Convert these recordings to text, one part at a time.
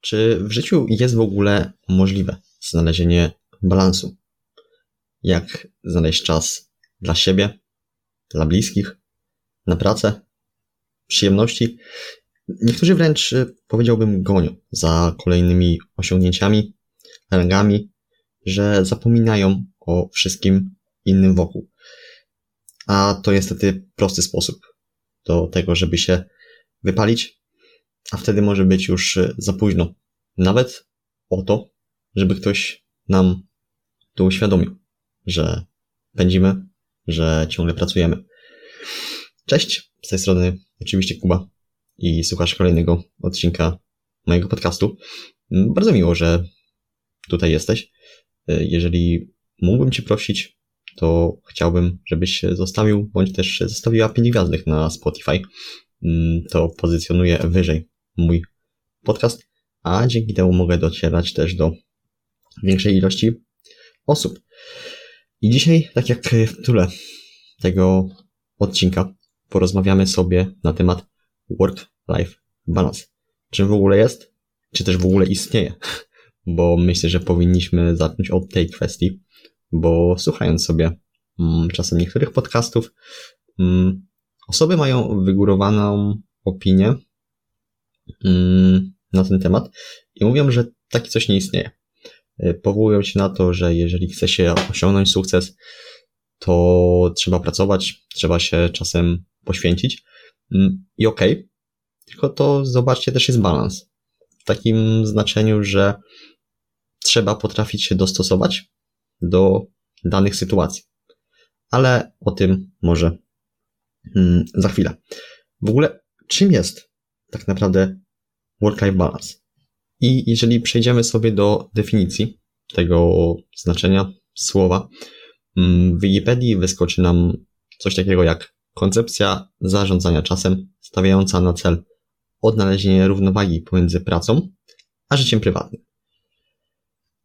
Czy w życiu jest w ogóle możliwe znalezienie balansu? Jak znaleźć czas dla siebie, dla bliskich, na pracę, przyjemności? Niektórzy wręcz y, powiedziałbym gonią za kolejnymi osiągnięciami, rangami, że zapominają o wszystkim innym wokół. A to niestety prosty sposób do tego, żeby się wypalić, a wtedy może być już y, za późno. Nawet o to, żeby ktoś nam to uświadomił, że pędzimy, że ciągle pracujemy. Cześć, z tej strony oczywiście Kuba i słuchasz kolejnego odcinka mojego podcastu. Bardzo miło, że tutaj jesteś. Jeżeli mógłbym Cię prosić, to chciałbym, żebyś zostawił, bądź też zostawiła 5 gwiazdek na Spotify. To pozycjonuje wyżej mój podcast, a dzięki temu mogę docierać też do większej ilości osób. I dzisiaj, tak jak w tytule tego odcinka, porozmawiamy sobie na temat work-life balance. Czym w ogóle jest? Czy też w ogóle istnieje? Bo myślę, że powinniśmy zacząć od tej kwestii, bo słuchając sobie mm, czasem niektórych podcastów, mm, osoby mają wygórowaną opinię na ten temat i mówią, że taki coś nie istnieje. Y, powołują się na to, że jeżeli chce się osiągnąć sukces, to trzeba pracować, trzeba się czasem poświęcić. Mm, I okej, okay, tylko to zobaczcie, też jest balans. W takim znaczeniu, że trzeba potrafić się dostosować do danych sytuacji. Ale o tym może mm, za chwilę. W ogóle, czym jest tak naprawdę work-life balance? I jeżeli przejdziemy sobie do definicji tego znaczenia słowa, mm, w Wikipedii wyskoczy nam coś takiego jak koncepcja zarządzania czasem stawiająca na cel odnalezienie równowagi pomiędzy pracą a życiem prywatnym.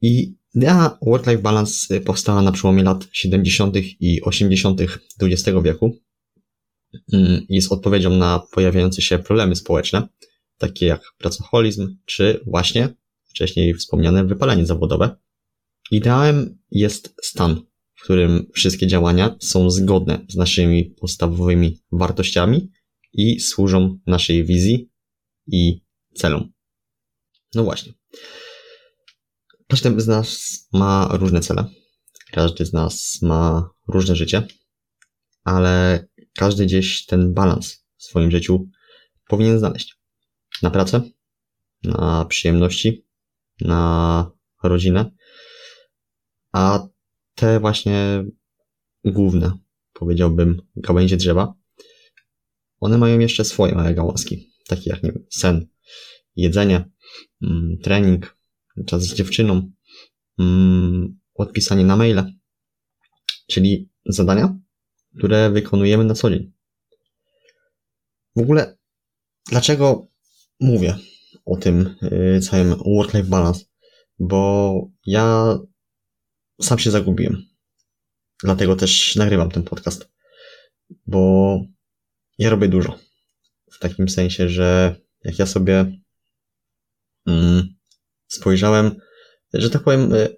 I idea work-life balance powstała na przełomie lat 70. i 80. XX wieku. Mm, jest odpowiedzią na pojawiające się problemy społeczne, takie jak pracoholizm, czy właśnie wcześniej wspomniane wypalenie zawodowe. Ideałem jest stan, w którym wszystkie działania są zgodne z naszymi podstawowymi wartościami i służą naszej wizji i celom. No właśnie. Każdy z nas ma różne cele. Każdy z nas ma różne życie, ale każdy gdzieś ten balans w swoim życiu powinien znaleźć na pracę, na przyjemności, na rodzinę, a te właśnie główne, powiedziałbym, gałęzie drzewa, one mają jeszcze swoje małe gałązki, takie jak nie wiem, sen, jedzenie, mm, trening, czas z dziewczyną, mm, odpisanie na maile, czyli zadania, które wykonujemy na co dzień. W ogóle, dlaczego mówię o tym y, całym work-life balance, bo ja sam się zagubiłem. Dlatego też nagrywam ten podcast, bo ja robię dużo. W takim sensie, że jak ja sobie mm, spojrzałem, że tak powiem, y,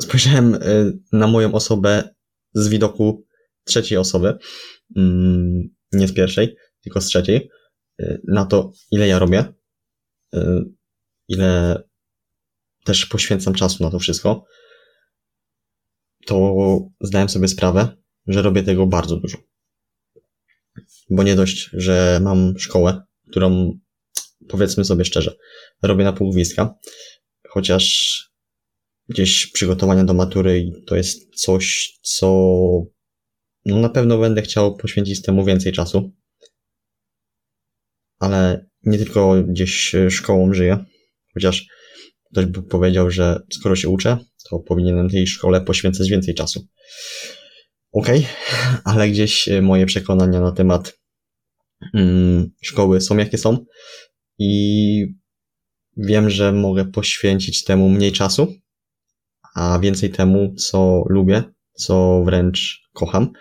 spojrzałem y, na moją osobę z widoku trzeciej osoby, mm, nie z pierwszej, tylko z trzeciej, na to, ile ja robię, y, ile też poświęcam czasu na to wszystko, to zdałem sobie sprawę, że robię tego bardzo dużo. Bo nie dość, że mam szkołę, którą powiedzmy sobie szczerze, robię na pół gwizdka, chociaż gdzieś przygotowania do matury to jest coś, co no na pewno będę chciał poświęcić temu więcej czasu, ale nie tylko gdzieś e, szkołą żyję, chociaż ktoś by powiedział, że skoro się uczę, to powinienem tej szkole poświęcać więcej czasu. Okej, okay, ale gdzieś e, moje przekonania na temat mm, szkoły są jakie są. I wiem, że mogę poświęcić temu mniej czasu, a więcej temu, co lubię, co wręcz kocham.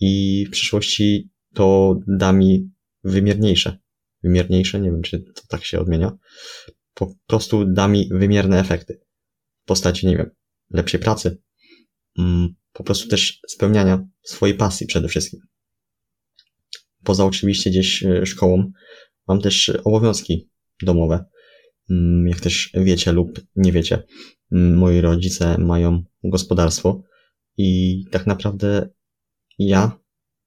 I w przyszłości to da mi wymierniejsze wymierniejsze, nie wiem czy to tak się odmienia, po prostu da mi wymierne efekty w postaci, nie wiem, lepszej pracy, mm, po prostu też spełniania swojej pasji przede wszystkim. Poza oczywiście gdzieś e, szkołą mam też obowiązki domowe. Mm, jak też wiecie lub nie wiecie, mm, moi rodzice mają gospodarstwo i tak naprawdę ja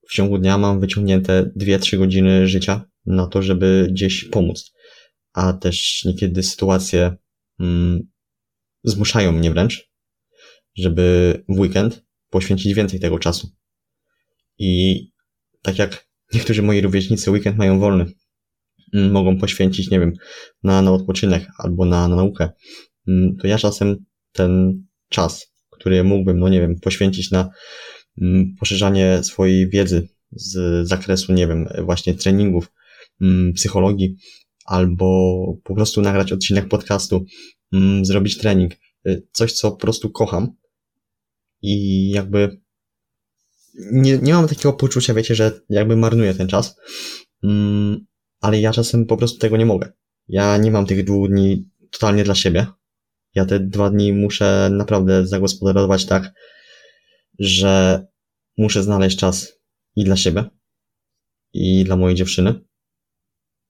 w ciągu dnia mam wyciągnięte 2-3 godziny życia na to, żeby gdzieś pomóc. A też niekiedy sytuacje mm, zmuszają mnie wręcz, żeby w weekend poświęcić więcej tego czasu. I tak jak niektórzy moi rówieśnicy weekend mają wolny, mm, mogą poświęcić, nie wiem, na, na odpoczynek albo na, na naukę, mm, to ja czasem ten czas, który mógłbym, no nie wiem, poświęcić na mm, poszerzanie swojej wiedzy z zakresu, nie wiem, właśnie treningów, psychologii, albo po prostu nagrać odcinek podcastu, zrobić trening, y, coś, co po prostu kocham, i jakby nie, nie mam takiego poczucia, wiecie, że jakby marnuję ten czas, mm, ale ja czasem po prostu tego nie mogę. Ja nie mam tych dwóch dni totalnie dla siebie. Ja te dwa dni muszę naprawdę zagospodarować tak, że muszę znaleźć czas i dla siebie, i dla mojej dziewczyny,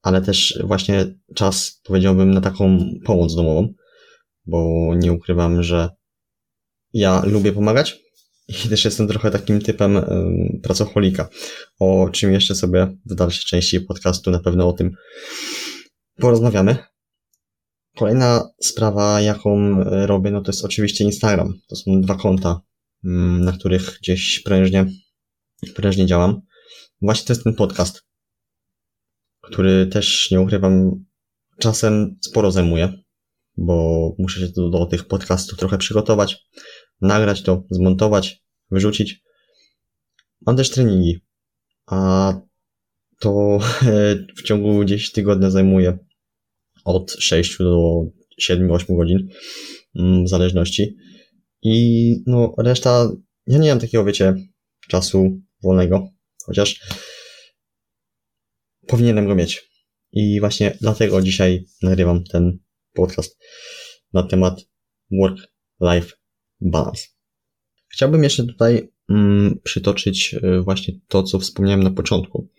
ale też właśnie czas, powiedziałbym, na taką pomoc domową, bo nie ukrywam, że ja lubię pomagać i też jestem trochę takim typem pracocholika, o czym jeszcze sobie w dalszej części podcastu na pewno o tym porozmawiamy. Kolejna sprawa, jaką robię, no to jest oczywiście Instagram. To są dwa konta, mm, na których gdzieś prężnie, prężnie działam. Właśnie to jest ten podcast, który też, nie ukrywam, czasem sporo zajmuje, bo muszę się do, do tych podcastów trochę przygotować nagrać to, zmontować, wyrzucić. Mam też treningi, a to w ciągu gdzieś tygodnia zajmuje od 6 do 7-8 godzin, mm, w zależności. I no, reszta, ja nie mam takiego, wiecie, czasu wolnego, chociaż powinienem go mieć. I właśnie dlatego dzisiaj nagrywam ten podcast na temat work-life balans. Chciałbym jeszcze tutaj mm, przytoczyć e, właśnie to, co wspomniałem na początku.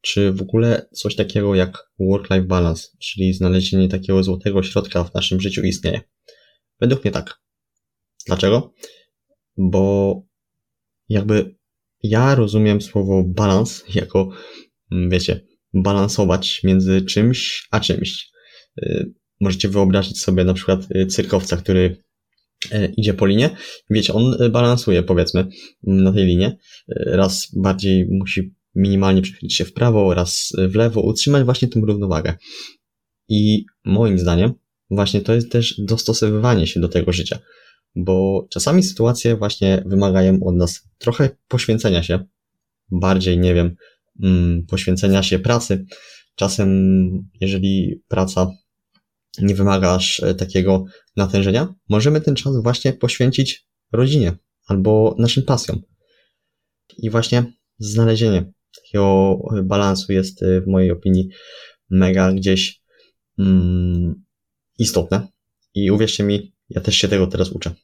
Czy w ogóle coś takiego jak work-life balance, czyli znalezienie takiego złotego środka w naszym życiu istnieje? Według mnie tak. Dlaczego? Bo jakby ja rozumiem słowo balans jako, mm, wiecie, balansować między czymś a czymś. E, możecie wyobrazić sobie na przykład e, cyrkowca, który E, idzie po linie. Wiecie, on balansuje, powiedzmy, na tej linie. Raz bardziej musi minimalnie przechylić się w prawo, raz w lewo, utrzymać właśnie tą równowagę. I moim zdaniem, właśnie to jest też dostosowywanie się do tego życia, bo czasami sytuacje właśnie wymagają od nas trochę poświęcenia się, bardziej, nie wiem, poświęcenia się pracy. Czasem, jeżeli praca nie wymagasz e, takiego natężenia, możemy ten czas właśnie poświęcić rodzinie albo naszym pasjom. I właśnie znalezienie takiego balansu jest e, w mojej opinii mega gdzieś mm, istotne. I uwierzcie mi, ja też się tego teraz uczę.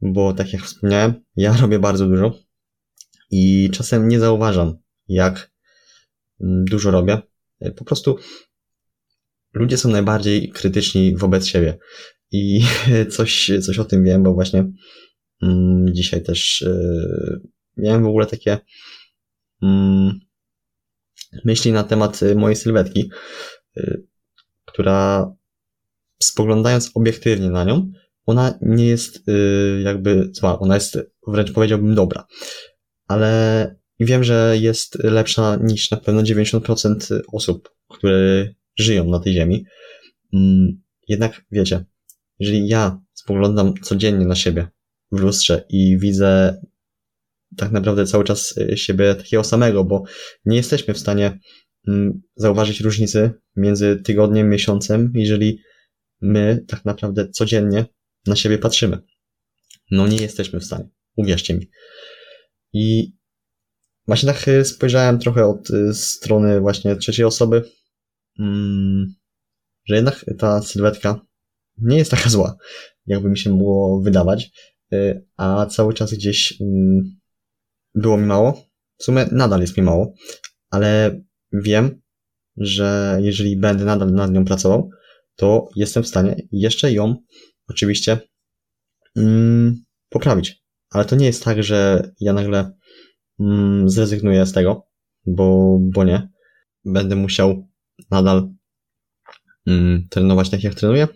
Bo tak jak wspomniałem, ja robię bardzo dużo i czasem nie zauważam, jak mm, dużo robię. E, po prostu ludzie są najbardziej krytyczni wobec siebie. I coś, coś o tym wiem, bo właśnie mm, dzisiaj też y, miałem w ogóle takie mm, myśli na temat mojej sylwetki, która spoglądając obiektywnie na nią, ona nie jest jakby zła, ona jest wręcz powiedziałbym dobra. Ale wiem, że jest lepsza niż na pewno 90% osób, które żyją na tej ziemi. Mm, jednak wiecie, jeżeli ja spoglądam codziennie na siebie w lustrze i widzę tak naprawdę cały czas y, siebie takiego samego, bo nie jesteśmy w stanie mm, zauważyć różnicy między tygodniem, miesiącem, jeżeli my tak naprawdę codziennie na siebie patrzymy. No nie jesteśmy w stanie, uwierzcie mi. I właśnie tak y, spojrzałem trochę od y, strony właśnie trzeciej osoby, Mm, że jednak ta sylwetka nie jest taka zła, jakby mi się było wydawać, y, a cały czas gdzieś mm, było mi mało. W sumie nadal jest mi mało, ale wiem, że jeżeli będę nadal nad nią pracował, to jestem w stanie jeszcze ją oczywiście mm, poprawić. Ale to nie jest tak, że ja nagle zrezygnuję z tego, bo, bo nie. Będę musiał nadal mm, trenować tak jak trenuję,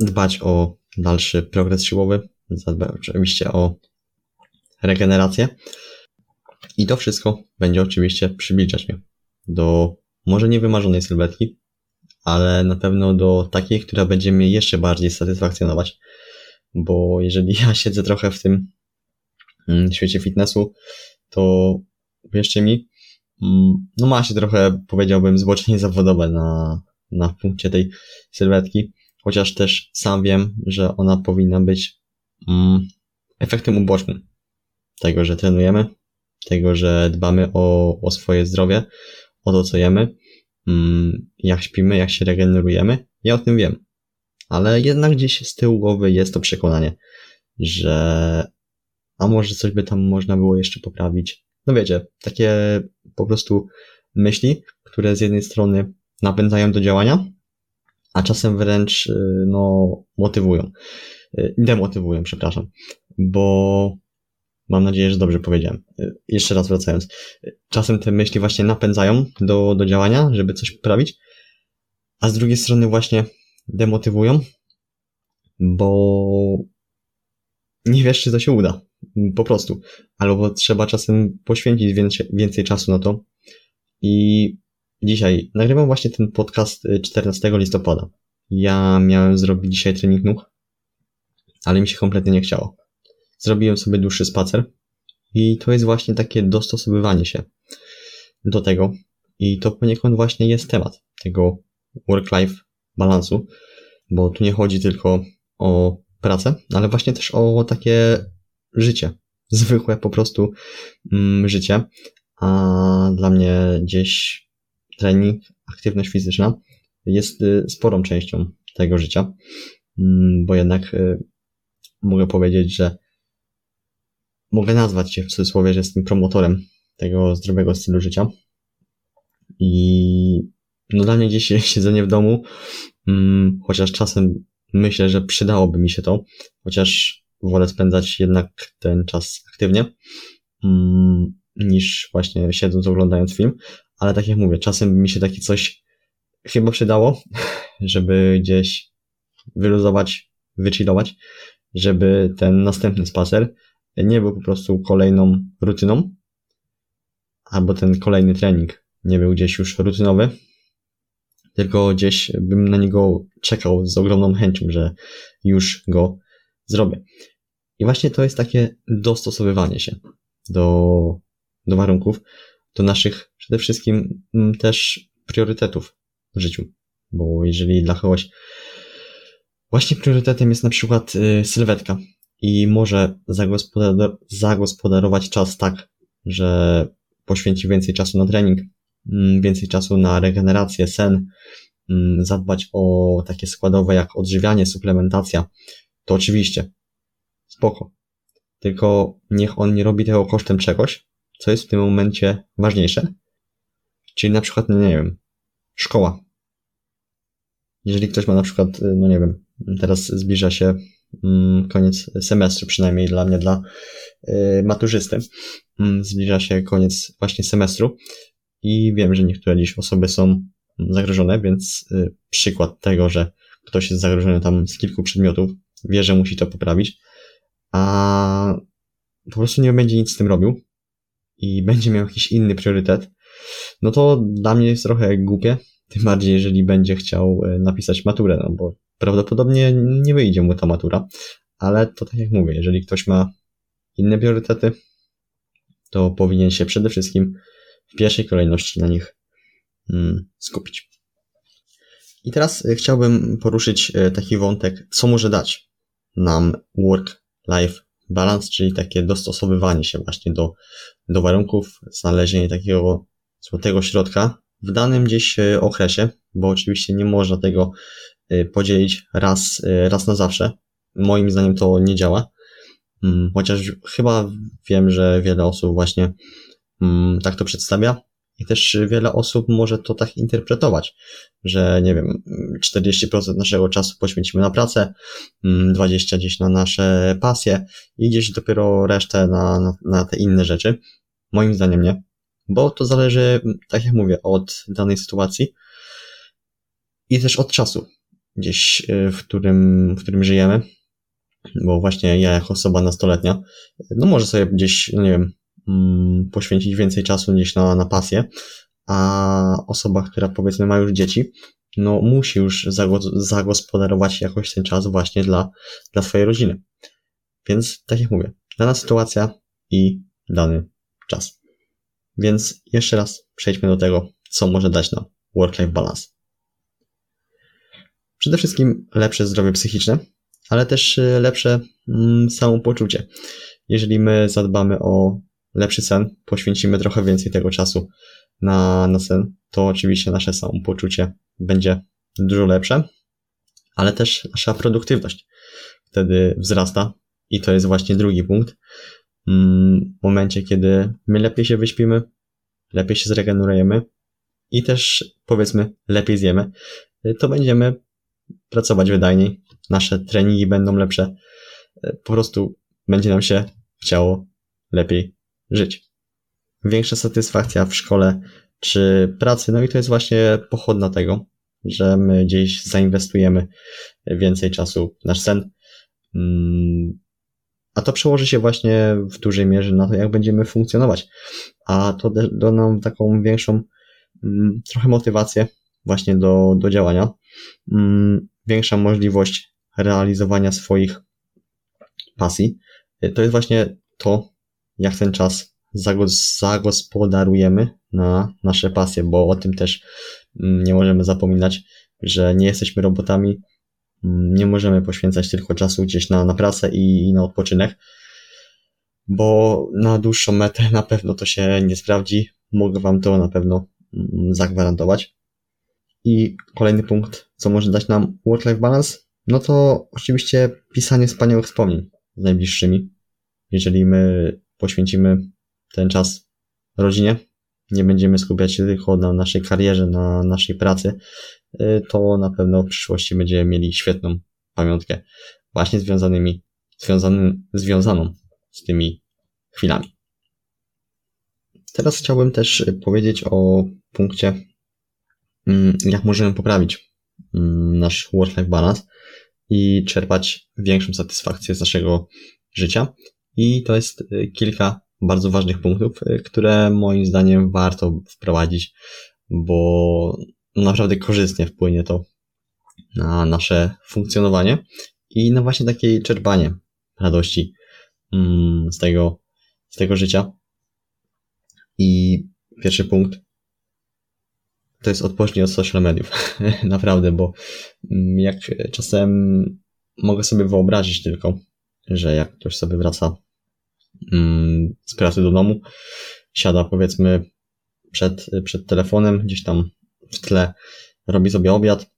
dbać o dalszy progres siłowy, zadbać oczywiście o regenerację i to wszystko będzie oczywiście przybliżać mnie do może niewymarzonej sylwetki, ale na pewno do takiej, która będzie mnie jeszcze bardziej satysfakcjonować. Bo jeżeli ja siedzę trochę w tym mm, świecie fitnessu, to wierzcie mi, mm, no ma się trochę, powiedziałbym, zboczenie zawodowe na, na punkcie tej sylwetki, chociaż też sam wiem, że ona powinna być mm, efektem ubocznym tego, że trenujemy, tego, że dbamy o, o swoje zdrowie, o to, co jemy, mm, jak śpimy, jak się regenerujemy. Ja o tym wiem. Ale jednak gdzieś z tyłu głowy jest to przekonanie, że a może coś by tam można było jeszcze poprawić. No wiecie, takie po prostu myśli, które z jednej strony napędzają do działania, a czasem wręcz y, no, motywują. Y, demotywują, przepraszam. Bo Mam nadzieję, że dobrze powiedziałem. Y, jeszcze raz wracając. Czasem te myśli właśnie napędzają do, do działania, żeby coś poprawić, a z drugiej strony właśnie demotywują, bo nie wiesz, czy to się uda. Po prostu. Albo trzeba czasem poświęcić więcej, więcej czasu na to. I dzisiaj nagrywam właśnie ten podcast 14 y, listopada. Ja miałem zrobić dzisiaj trening nóg, ale mi się kompletnie nie chciało zrobiłem sobie dłuższy spacer i to jest właśnie takie dostosowywanie się do tego i to poniekąd właśnie jest temat tego work-life balansu, bo tu nie chodzi tylko o pracę, ale właśnie też o takie życie, zwykłe po prostu mm, życie, a dla mnie gdzieś trening, aktywność fizyczna jest y, sporą częścią tego życia, mm, bo jednak y, mogę powiedzieć, że mogę nazwać się w cudzysłowie, że jestem promotorem tego zdrowego stylu życia. I no dla mnie gdzieś siedzenie w domu, hmm, chociaż czasem myślę, że przydałoby mi się to, chociaż wolę spędzać jednak ten czas aktywnie, hmm, niż właśnie siedząc, oglądając film. Ale tak jak mówię, czasem mi się takie coś chyba przydało, żeby gdzieś wyluzować, wychillować, żeby ten następny spacer nie był po prostu kolejną rutyną, albo ten kolejny trening nie był gdzieś już rutynowy, tylko gdzieś bym na niego czekał z ogromną chęcią, że już go zrobię. I właśnie to jest takie dostosowywanie się do, do warunków, do naszych przede wszystkim mm, też priorytetów w życiu. Bo jeżeli dla kogoś właśnie priorytetem jest na przykład y, sylwetka, i może zagospodar zagospodarować czas tak, że poświęci więcej czasu na trening, mm, więcej czasu na regenerację, sen, mm, zadbać o takie składowe jak odżywianie, suplementacja, to oczywiście spoko. Tylko niech on nie robi tego kosztem czegoś, co jest w tym momencie ważniejsze. Czyli na przykład, no nie wiem, szkoła. Jeżeli ktoś ma na przykład, no nie wiem, teraz zbliża się Mm, koniec semestru, przynajmniej dla mnie, dla y, maturzysty. Mm, zbliża się koniec właśnie semestru i wiem, że niektóre dziś osoby są zagrożone, więc y, przykład tego, że ktoś jest zagrożony tam z kilku przedmiotów, wie, że musi to poprawić, a po prostu nie będzie nic z tym robił i będzie miał jakiś inny priorytet, no to dla mnie jest trochę głupie, tym bardziej jeżeli będzie chciał y, napisać maturę, no bo prawdopodobnie nie wyjdzie mu ta matura, ale to tak jak mówię, jeżeli ktoś ma inne priorytety, to powinien się przede wszystkim w pierwszej kolejności na nich mm, skupić. I teraz e, chciałbym poruszyć e, taki wątek, co może dać nam work-life balance, czyli takie dostosowywanie się właśnie do, do warunków, znalezienie takiego złotego środka w danym gdzieś e, okresie, bo oczywiście nie można tego e, podzielić raz, e, raz na zawsze. Moim zdaniem to nie działa. Mm, chociaż chyba wiem, że wiele osób właśnie mm, tak to przedstawia. I też wiele osób może to tak interpretować, że nie wiem, 40% naszego czasu poświęcimy na pracę, 20% gdzieś na nasze pasje i gdzieś dopiero resztę na, na, na te inne rzeczy. Moim zdaniem nie bo to zależy, tak jak mówię, od danej sytuacji i też od czasu gdzieś, y, w którym, w którym żyjemy, bo właśnie ja jako osoba nastoletnia, no może sobie gdzieś, no nie wiem, mm, poświęcić więcej czasu gdzieś na, na pasję, a osoba, która powiedzmy ma już dzieci, no musi już zagospodarować jakoś ten czas właśnie dla, dla swojej rodziny. Więc tak jak mówię, dana sytuacja i dany czas. Więc jeszcze raz przejdźmy do tego, co może dać nam work-life balance. Przede wszystkim lepsze zdrowie psychiczne, ale też y, lepsze mm, samopoczucie. Jeżeli my zadbamy o lepszy sen, poświęcimy trochę więcej tego czasu na, na sen, to oczywiście nasze samopoczucie będzie dużo lepsze, ale też nasza produktywność wtedy wzrasta i to jest właśnie drugi punkt, Mm, w momencie, kiedy my lepiej się wyśpimy, lepiej się zregenerujemy i też powiedzmy lepiej zjemy, to będziemy pracować wydajniej, nasze treningi będą lepsze, po prostu będzie nam się chciało lepiej żyć. Większa satysfakcja w szkole czy pracy, no i to jest właśnie pochodna tego, że my gdzieś zainwestujemy więcej czasu w nasz sen, mm, a to przełoży się właśnie w dużej mierze na to, jak będziemy funkcjonować. A to da nam taką większą mm, trochę motywację właśnie do, do działania. Mm, większa możliwość realizowania swoich pasji. To jest właśnie to, jak ten czas zagospodarujemy na nasze pasje, bo o tym też mm, nie możemy zapominać, że nie jesteśmy robotami, Mm, nie możemy poświęcać tylko czasu gdzieś na, na pracę i, i na odpoczynek, bo na dłuższą metę na pewno to się nie sprawdzi. Mogę Wam to na pewno mm, zagwarantować. I kolejny punkt, co może dać nam work-life balance, no to oczywiście pisanie wspaniałych wspomnień z najbliższymi. Jeżeli my poświęcimy ten czas rodzinie, nie będziemy skupiać się tylko na naszej karierze, na naszej pracy, y, to na pewno w przyszłości będziemy mieli świetną pamiątkę właśnie związanymi, związanym, związaną z tymi chwilami. Teraz chciałbym też powiedzieć o punkcie, mm, jak możemy poprawić mm, nasz work-life balance i czerpać większą satysfakcję z naszego życia. I to jest y, kilka bardzo ważnych punktów, y, które moim zdaniem warto wprowadzić, bo naprawdę korzystnie wpłynie to na nasze funkcjonowanie i na właśnie takie czerpanie radości mm, z tego, z tego życia. I pierwszy punkt to jest odpocznie od social mediów. Naprawdę, bo mm, jak czasem mogę sobie wyobrazić tylko, że jak ktoś sobie wraca z pracy do domu, siada powiedzmy przed, przed telefonem, gdzieś tam w tle robi sobie obiad,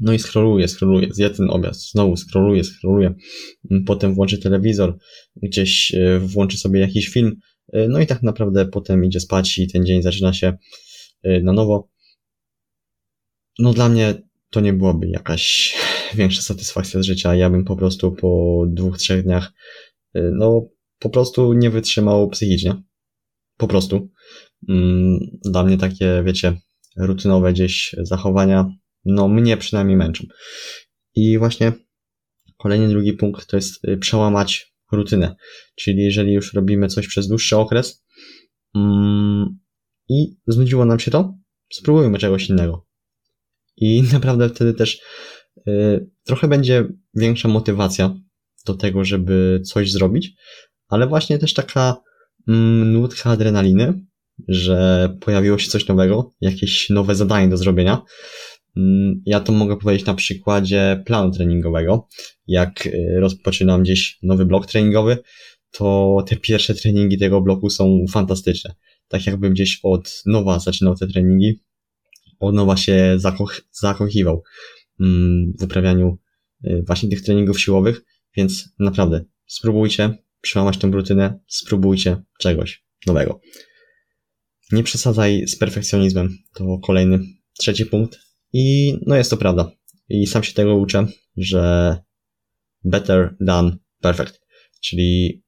no i scrolluje, scrolluje, zje ten obiad, znowu scrolluje, scrolluje, mm, potem włączy telewizor, gdzieś e, włączy sobie jakiś film, e, no i tak naprawdę potem idzie spać i ten dzień zaczyna się e, na nowo. No dla mnie to nie byłaby jakaś większa satysfakcja z życia. Ja bym po prostu po dwóch, trzech dniach no po prostu nie wytrzymał psychicznie. Po prostu. Mm, dla mnie takie, wiecie, rutynowe gdzieś zachowania, no mnie przynajmniej męczą. I właśnie kolejny drugi punkt to jest y, przełamać rutynę. Czyli jeżeli już robimy coś przez dłuższy okres mm, i znudziło nam się to, spróbujmy czegoś innego. I naprawdę wtedy też y, trochę będzie większa motywacja do tego, żeby coś zrobić, ale właśnie też taka mm, nutka adrenaliny, że pojawiło się coś nowego, jakieś nowe zadanie do zrobienia. Mm, ja to mogę powiedzieć na przykładzie planu treningowego. Jak y, rozpoczynam gdzieś nowy blok treningowy, to te pierwsze treningi tego bloku są fantastyczne. Tak jakbym gdzieś od nowa zaczynał te treningi, od nowa się zakoch zakochiwał mm, w uprawianiu y, właśnie tych treningów siłowych, więc naprawdę spróbujcie przełamać tę rutynę, spróbujcie czegoś nowego. Nie przesadzaj z perfekcjonizmem, to kolejny, trzeci punkt. I no jest to prawda. I sam się tego uczę, że better than perfect. Czyli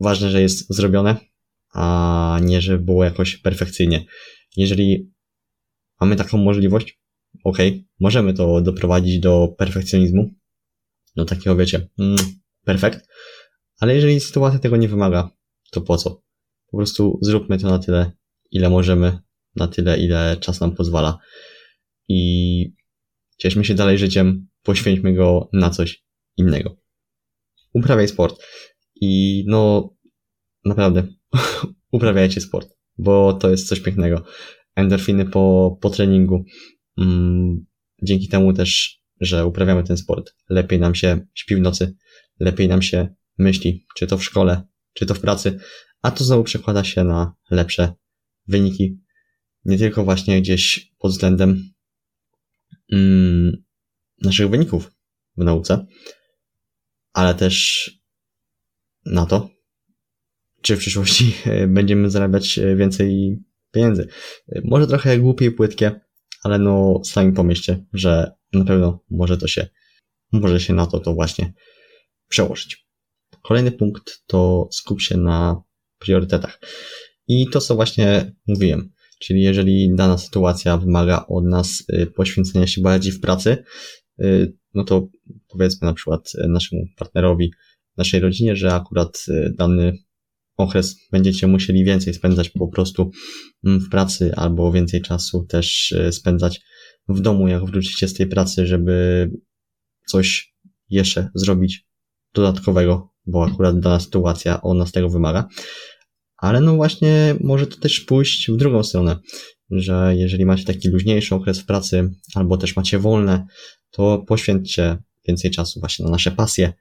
ważne, że jest zrobione, a nie, że było jakoś perfekcyjnie. Jeżeli mamy taką możliwość, ok, możemy to doprowadzić do perfekcjonizmu, do takiego, wiecie, mm, perfekt, ale jeżeli sytuacja tego nie wymaga, to po co? Po prostu zróbmy to na tyle, ile możemy, na tyle, ile czas nam pozwala i cieszmy się dalej życiem, poświęćmy go na coś innego. Uprawiaj sport i no, naprawdę, uprawiajcie sport, bo to jest coś pięknego. Endorfiny po, po treningu. Mm, dzięki temu też, że uprawiamy ten sport, lepiej nam się śpi w nocy, lepiej nam się myśli, czy to w szkole, czy to w pracy, a to znowu przekłada się na lepsze wyniki. Nie tylko właśnie gdzieś pod względem mm, naszych wyników w nauce, ale też na to, czy w przyszłości będziemy zarabiać więcej pieniędzy. Może trochę głupie i płytkie, ale no sami pomyślcie, że na pewno może to się, może się na to to właśnie przełożyć. Kolejny punkt to skup się na priorytetach. I to, co właśnie mówiłem, czyli jeżeli dana sytuacja wymaga od nas y, poświęcenia się bardziej w pracy, y, no to powiedzmy na przykład naszemu partnerowi, naszej rodzinie, że akurat y, dany okres będziecie musieli więcej spędzać po prostu mm, w pracy albo więcej czasu też spędzać w domu, jak wrócicie z tej pracy, żeby coś jeszcze zrobić dodatkowego, bo akurat dana sytuacja od nas tego wymaga. Ale no właśnie może to też pójść w drugą stronę, że jeżeli macie taki luźniejszy okres w pracy, albo też macie wolne, to poświęćcie więcej czasu właśnie na nasze pasje,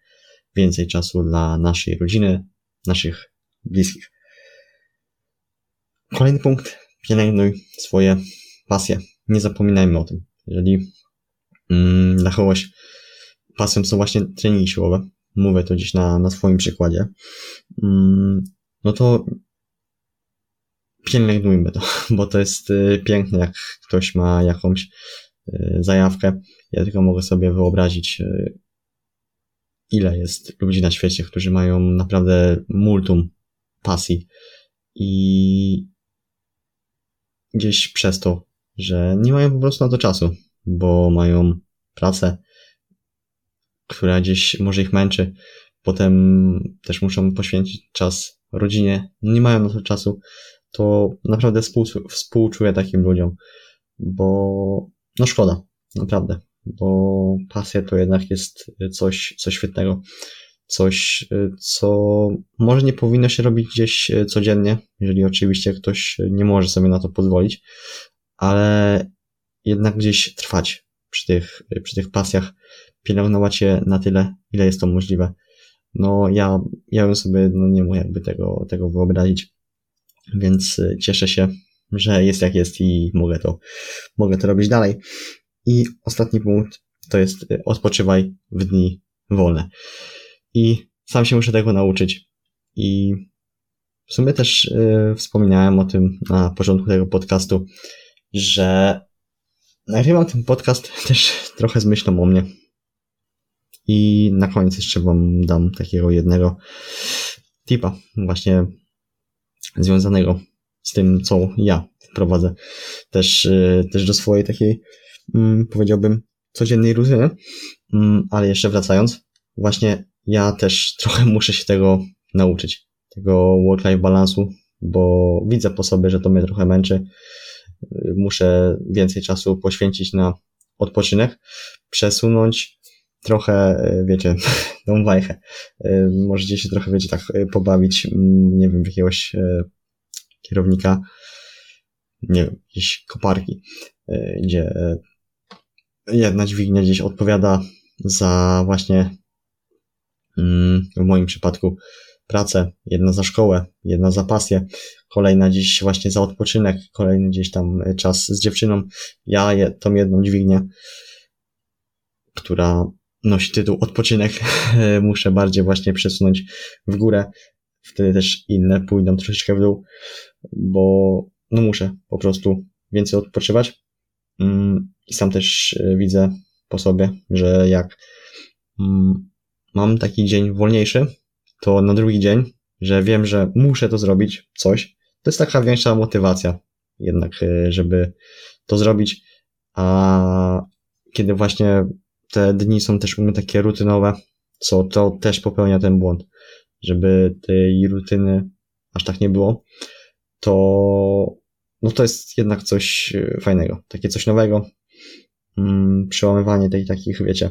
więcej czasu dla naszej rodziny, naszych bliskich. Kolejny punkt. Pielęgnuj swoje pasje. Nie zapominajmy o tym. Jeżeli mm, dla kogoś pasją są właśnie treningi siłowe, mówię to gdzieś na, na swoim przykładzie, mm, no to pielęgnujmy to, bo to jest y, piękne, jak ktoś ma jakąś y, zajawkę. Ja tylko mogę sobie wyobrazić, y, ile jest ludzi na świecie, którzy mają naprawdę multum pasji i gdzieś przez to, że nie mają po prostu na to czasu, bo mają pracę, która gdzieś może ich męczy, potem też muszą poświęcić czas rodzinie, nie mają na to czasu, to naprawdę współczu, współczuję takim ludziom, bo no szkoda, naprawdę, bo pasja to jednak jest coś, coś świetnego, coś, co może nie powinno się robić gdzieś codziennie, jeżeli oczywiście ktoś nie może sobie na to pozwolić, ale jednak gdzieś trwać przy tych, przy tych pasjach, pielęgnować je na tyle, ile jest to możliwe. No ja, ja bym sobie no nie mógł jakby tego, tego wyobrazić. Więc y, cieszę się, że jest jak jest i mogę to, mogę to robić dalej. I ostatni punkt to jest y, odpoczywaj w dni wolne. I sam się muszę tego nauczyć. I w sumie też yy, wspominałem o tym na początku tego podcastu, że nagrywam ten podcast też trochę z myślą o mnie. I na koniec jeszcze wam dam takiego jednego tipa, właśnie związanego z tym, co ja wprowadzę też, y, też do swojej takiej, mm, powiedziałbym, codziennej rutyny. Mm, ale jeszcze wracając, właśnie ja też trochę muszę się tego nauczyć, tego work-life balansu, bo widzę po sobie, że to mnie trochę męczy. Muszę więcej czasu poświęcić na odpoczynek, przesunąć trochę, y, wiecie, tą wajchę. Y, możecie się trochę, wiecie, tak y, pobawić, mm, nie wiem, jakiegoś kierownika, nie wiem, jakieś koparki, gdzie jedna dźwignia gdzieś odpowiada za właśnie mm, w moim przypadku pracę, jedna za szkołę, jedna za pasję, kolejna gdzieś właśnie za odpoczynek, kolejny gdzieś tam czas z dziewczyną. Ja je, tą jedną dźwignię, która nosi tytuł odpoczynek, muszę bardziej właśnie przesunąć w górę. Wtedy też inne pójdą troszeczkę w dół, bo no muszę po prostu więcej odpoczywać. Mm, I sam też e, widzę po sobie, że jak mm, mam taki dzień wolniejszy, to na drugi dzień, że wiem, że muszę to zrobić, coś, to jest taka większa motywacja jednak, e, żeby to zrobić. A kiedy właśnie te dni są też u mnie takie rutynowe, co to też popełnia ten błąd, żeby tej rutyny aż tak nie było, to no to jest jednak coś e, fajnego, takie coś nowego, mm, przełamywanie tej takich, wiecie,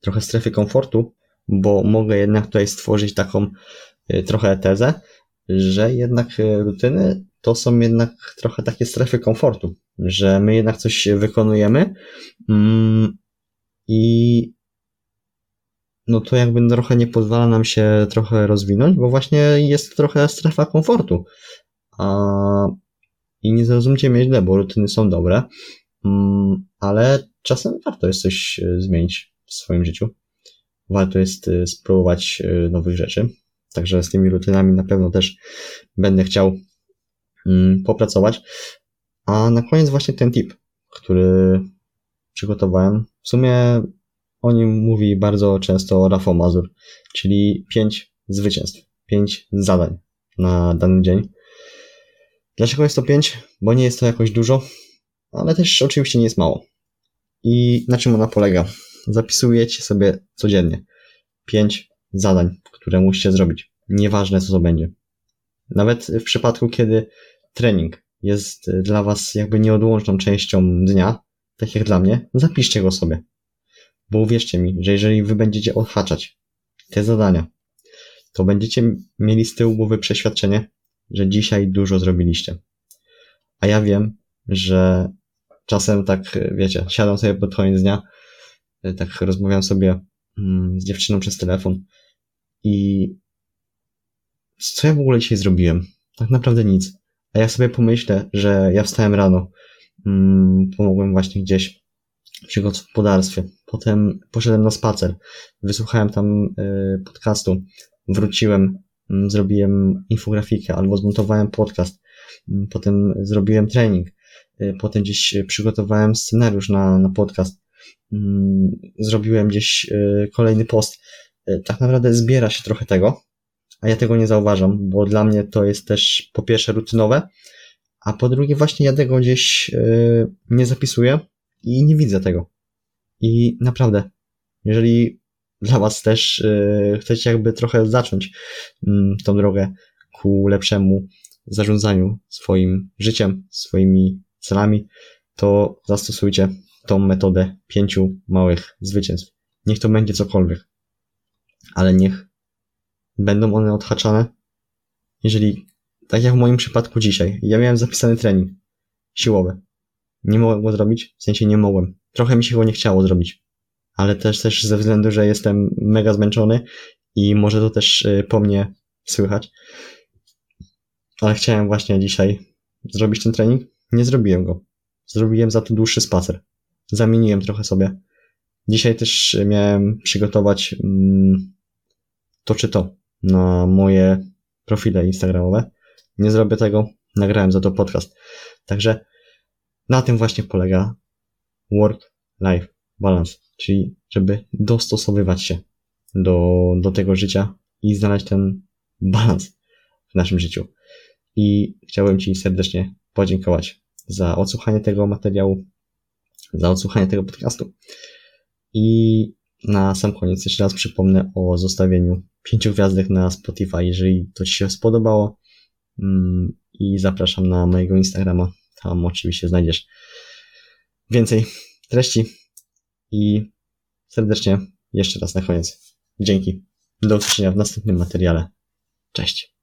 trochę strefy komfortu, bo mogę jednak tutaj stworzyć taką e, trochę tezę, że jednak e, rutyny to są jednak trochę takie strefy komfortu, że my jednak coś wykonujemy mm, i no to jakby trochę nie pozwala nam się trochę rozwinąć, bo właśnie jest trochę strefa komfortu. A, I nie zrozumcie mnie źle, bo rutyny są dobre, mm, ale czasem warto jest coś e, zmienić w swoim życiu. Warto jest e, spróbować e, nowych rzeczy. Także z tymi rutynami na pewno też będę chciał mm, popracować. A na koniec właśnie ten tip, który przygotowałem. W sumie o nim mówi bardzo często Rafał Mazur, czyli pięć zwycięstw, pięć zadań na dany dzień. Dlaczego jest to pięć? Bo nie jest to jakoś dużo, ale też oczywiście nie jest mało. I na czym ona polega? Zapisujecie sobie codziennie pięć zadań, które musicie zrobić. Nieważne co to będzie. Nawet w przypadku, kiedy trening jest dla Was jakby nieodłączną częścią dnia, tak jak dla mnie, zapiszcie go sobie. Bo uwierzcie mi, że jeżeli wy będziecie odhaczać te zadania, to będziecie mieli z tyłu głowy przeświadczenie, że dzisiaj dużo zrobiliście. A ja wiem, że czasem tak, wiecie, siadam sobie pod koniec dnia, tak rozmawiam sobie mm, z dziewczyną przez telefon i co ja w ogóle dzisiaj zrobiłem? Tak naprawdę nic. A ja sobie pomyślę, że ja wstałem rano, Mm, pomogłem właśnie gdzieś przy gospodarstwie. Potem poszedłem na spacer, wysłuchałem tam y, podcastu, wróciłem, mm, zrobiłem infografikę albo zmontowałem podcast, potem zrobiłem trening, y, potem gdzieś przygotowałem scenariusz na, na podcast, zrobiłem gdzieś y, kolejny post. Tak naprawdę zbiera się trochę tego, a ja tego nie zauważam, bo dla mnie to jest też po pierwsze rutynowe, a po drugie właśnie ja tego gdzieś yy, nie zapisuję i nie widzę tego. I naprawdę, jeżeli dla was też chcecie jakby trochę zacząć yy, tą drogę ku lepszemu zarządzaniu swoim życiem, swoimi celami, to zastosujcie tą metodę pięciu małych zwycięstw. Niech to będzie cokolwiek, ale niech będą one odhaczane. Jeżeli tak jak w moim przypadku dzisiaj. Ja miałem zapisany trening siłowy. Nie mogłem go zrobić, w sensie nie mogłem. Trochę mi się go nie chciało zrobić. Ale też, też ze względu, że jestem mega zmęczony i może to też y, po mnie słychać. Ale chciałem właśnie dzisiaj zrobić ten trening. Nie zrobiłem go. Zrobiłem za to dłuższy spacer. Zamieniłem trochę sobie. Dzisiaj też miałem przygotować mm, to czy to na moje profile instagramowe nie zrobię tego, nagrałem za to podcast. Także na tym właśnie polega work-life balance, czyli żeby dostosowywać się do, do tego życia i znaleźć ten balans w naszym życiu. I chciałbym Ci serdecznie podziękować za odsłuchanie tego materiału, za odsłuchanie tego podcastu. I na sam koniec jeszcze raz przypomnę o zostawieniu pięciu gwiazdek na Spotify, jeżeli to Ci się spodobało. Mm, i zapraszam na mojego Instagrama. Tam oczywiście znajdziesz więcej treści i serdecznie jeszcze raz na koniec. Dzięki. Do usłyszenia w następnym materiale. Cześć.